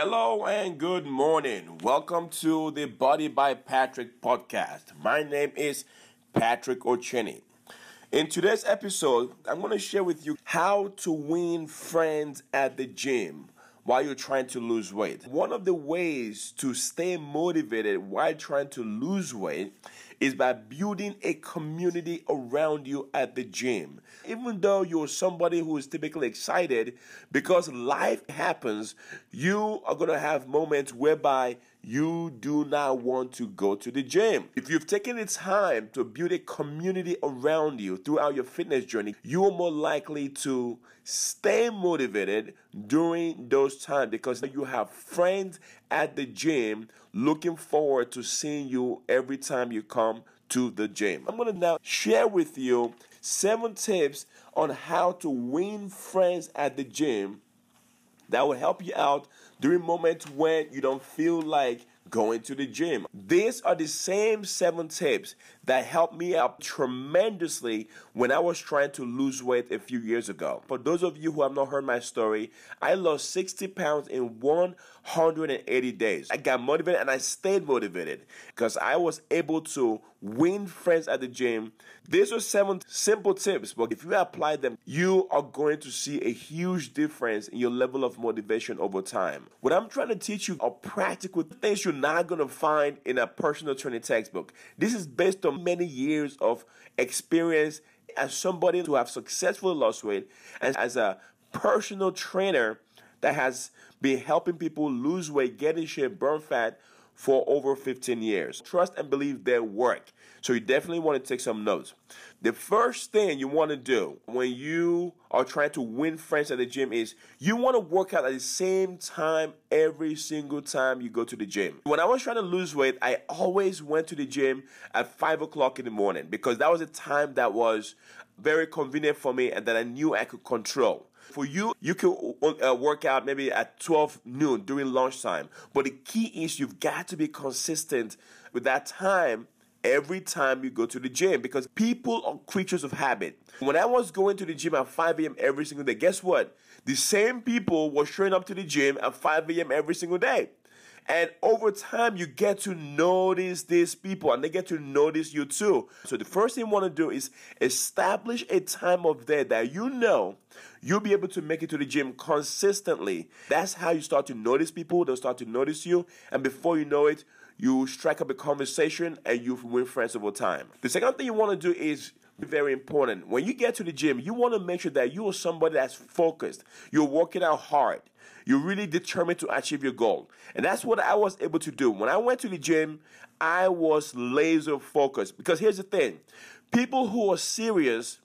Hello and good morning. Welcome to the Body by Patrick podcast. My name is Patrick Ocheni. In today's episode, I'm going to share with you how to win friends at the gym while you're trying to lose weight. One of the ways to stay motivated while trying to lose weight is by building a community around you at the gym. Even though you're somebody who is typically excited, because life happens, you are going to have moments whereby you do not want to go to the gym. If you've taken the time to build a community around you throughout your fitness journey, you are more likely to stay motivated during those times because you have friends at the gym looking forward to seeing you every time you come to the gym. I'm to now share with you seven tips on how to win friends at the gym that will help you out during moments when you don't feel like going to the gym. These are the same seven tips that helped me out tremendously when I was trying to lose weight a few years ago. For those of you who have not heard my story, I lost 60 pounds in 180 days. I got motivated and I stayed motivated because I was able to win friends at the gym. These are seven simple tips, but if you apply them, you are going to see a huge difference in your level of motivation over time. What I'm trying to teach you are practical things you're not going to find in a personal training textbook. This is based on many years of experience as somebody who have successfully lost weight and as a personal trainer that has been helping people lose weight, get in shape, burn fat for over 15 years. Trust and believe their work. So you definitely want to take some notes. The first thing you want to do when you are trying to win friends at the gym is you want to work out at the same time every single time you go to the gym. When I was trying to lose weight, I always went to the gym at 5 o'clock in the morning because that was a time that was very convenient for me and that I knew I could control. For you, you can uh, work out maybe at 12 noon during lunchtime. But the key is you've got to be consistent with that time every time you go to the gym because people are creatures of habit. When I was going to the gym at 5 a.m. every single day, guess what? The same people were showing up to the gym at 5 a.m. every single day. And over time, you get to notice these people and they get to notice you too. So the first thing you want to do is establish a time of day that you know you'll be able to make it to the gym consistently. That's how you start to notice people. They'll start to notice you. And before you know it, you strike up a conversation and you win friends over time. The second thing you want to do is very important. When you get to the gym, you want to make sure that you are somebody that's focused. You're working out hard. You're really determined to achieve your goal. And that's what I was able to do. When I went to the gym, I was laser focused. Because here's the thing people who are serious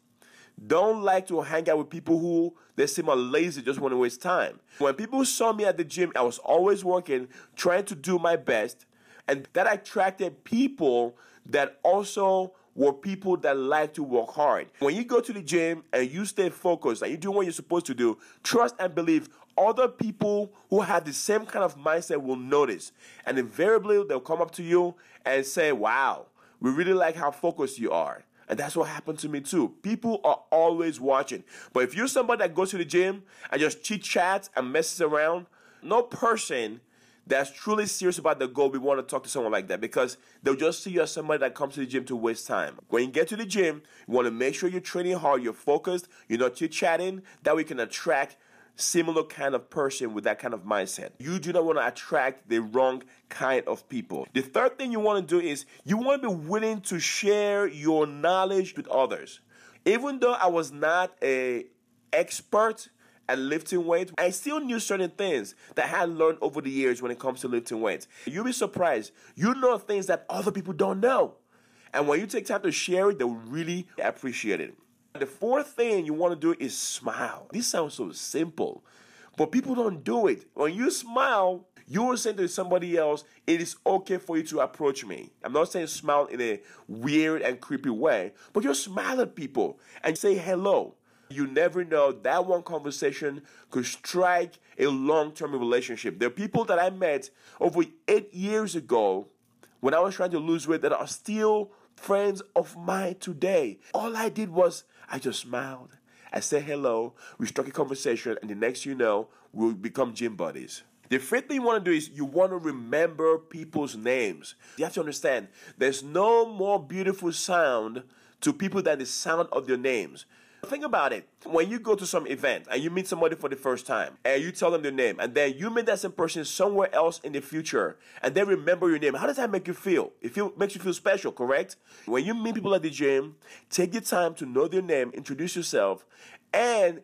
don't like to hang out with people who they seem are lazy, just want to waste time. When people saw me at the gym, I was always working, trying to do my best. And that attracted people that also were people that like to work hard. When you go to the gym and you stay focused and you do what you're supposed to do, trust and believe other people who have the same kind of mindset will notice. And invariably, they'll come up to you and say, Wow, we really like how focused you are. And that's what happened to me too. People are always watching. But if you're somebody that goes to the gym and just chit chats and messes around, no person that's truly serious about the goal, we want to talk to someone like that because they'll just see you as somebody that comes to the gym to waste time. When you get to the gym, you want to make sure you're training hard, you're focused, you're not chit chatting, that we can attract similar kind of person with that kind of mindset. You do not want to attract the wrong kind of people. The third thing you want to do is you want to be willing to share your knowledge with others. Even though I was not a expert and lifting weights, I still knew certain things that I had learned over the years when it comes to lifting weights. You'll be surprised. You know things that other people don't know. And when you take time to share it, they'll really appreciate it. The fourth thing you want to do is smile. This sounds so simple, but people don't do it. When you smile, you are saying to somebody else, it is okay for you to approach me. I'm not saying smile in a weird and creepy way, but you smile at people and say hello. You never know that one conversation could strike a long term relationship. There are people that I met over eight years ago when I was trying to lose weight that are still friends of mine today. All I did was I just smiled. I said hello, we struck a conversation, and the next you know, we'll become gym buddies. The fifth thing you want to do is you want to remember people's names. You have to understand there's no more beautiful sound to people than the sound of their names. Think about it. When you go to some event and you meet somebody for the first time and you tell them their name and then you meet that same person somewhere else in the future and they remember your name, how does that make you feel? It feel, makes you feel special, correct? When you meet people at the gym, take the time to know their name, introduce yourself, and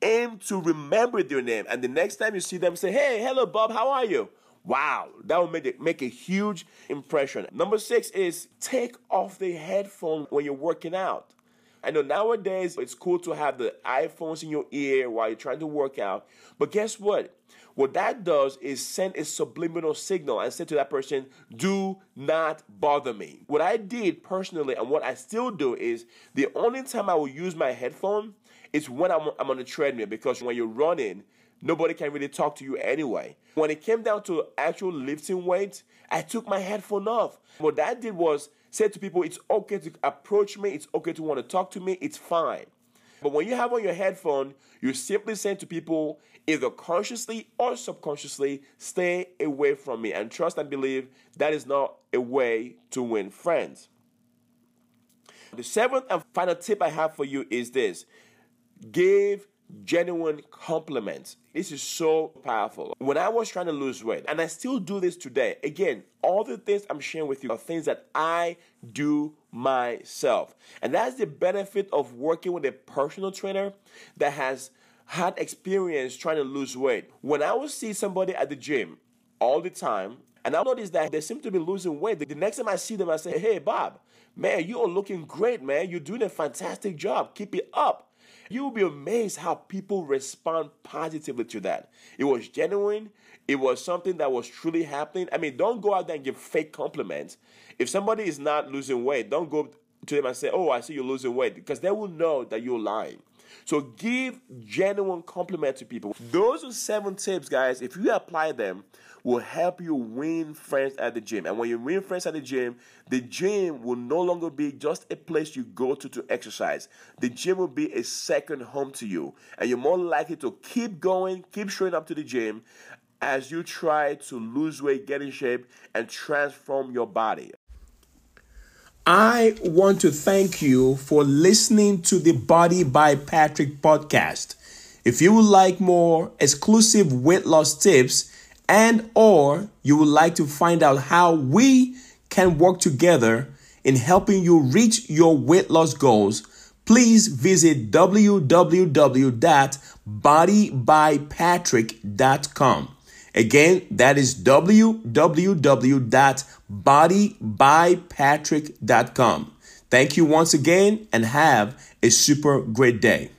aim to remember their name. And the next time you see them, say, Hey, hello, Bob, how are you? Wow, that will make it make a huge impression. Number six is take off the headphone when you're working out. I know nowadays it's cool to have the iPhones in your ear while you're trying to work out, but guess what? What that does is send a subliminal signal and say to that person, do not bother me. What I did personally and what I still do is the only time I will use my headphone is when I'm, I'm on the treadmill because when you're running, nobody can really talk to you anyway. When it came down to actual lifting weights, I took my headphone off. What that did was say to people, it's okay to approach me, it's okay to want to talk to me, it's fine. But when you have on your headphone, you're simply saying to people, either consciously or subconsciously, stay away from me. And trust and believe that is not a way to win friends. The seventh and final tip I have for you is this give genuine compliments. This is so powerful. When I was trying to lose weight, and I still do this today, again, all the things I'm sharing with you are things that I do myself. And that's the benefit of working with a personal trainer that has had experience trying to lose weight. When I would see somebody at the gym all the time, and I noticed that they seem to be losing weight. The next time I see them, I say, Hey, Bob, man, you are looking great, man. You're doing a fantastic job. Keep it up. You will be amazed how people respond positively to that. It was genuine. It was something that was truly happening. I mean, don't go out there and give fake compliments. If somebody is not losing weight, don't go to them and say, Oh, I see you're losing weight, because they will know that you're lying. So give genuine compliment to people. Those are seven tips, guys. If you apply them, will help you win friends at the gym. And when you win friends at the gym, the gym will no longer be just a place you go to to exercise. The gym will be a second home to you. And you're more likely to keep going, keep showing up to the gym as you try to lose weight, get in shape, and transform your body. I want to thank you for listening to the Body by Patrick podcast. If you would like more exclusive weight loss tips and or you would like to find out how we can work together in helping you reach your weight loss goals, please visit www.bodybypatrick.com. Again, that is www.bodybypatrick.com. Thank you once again and have a super great day.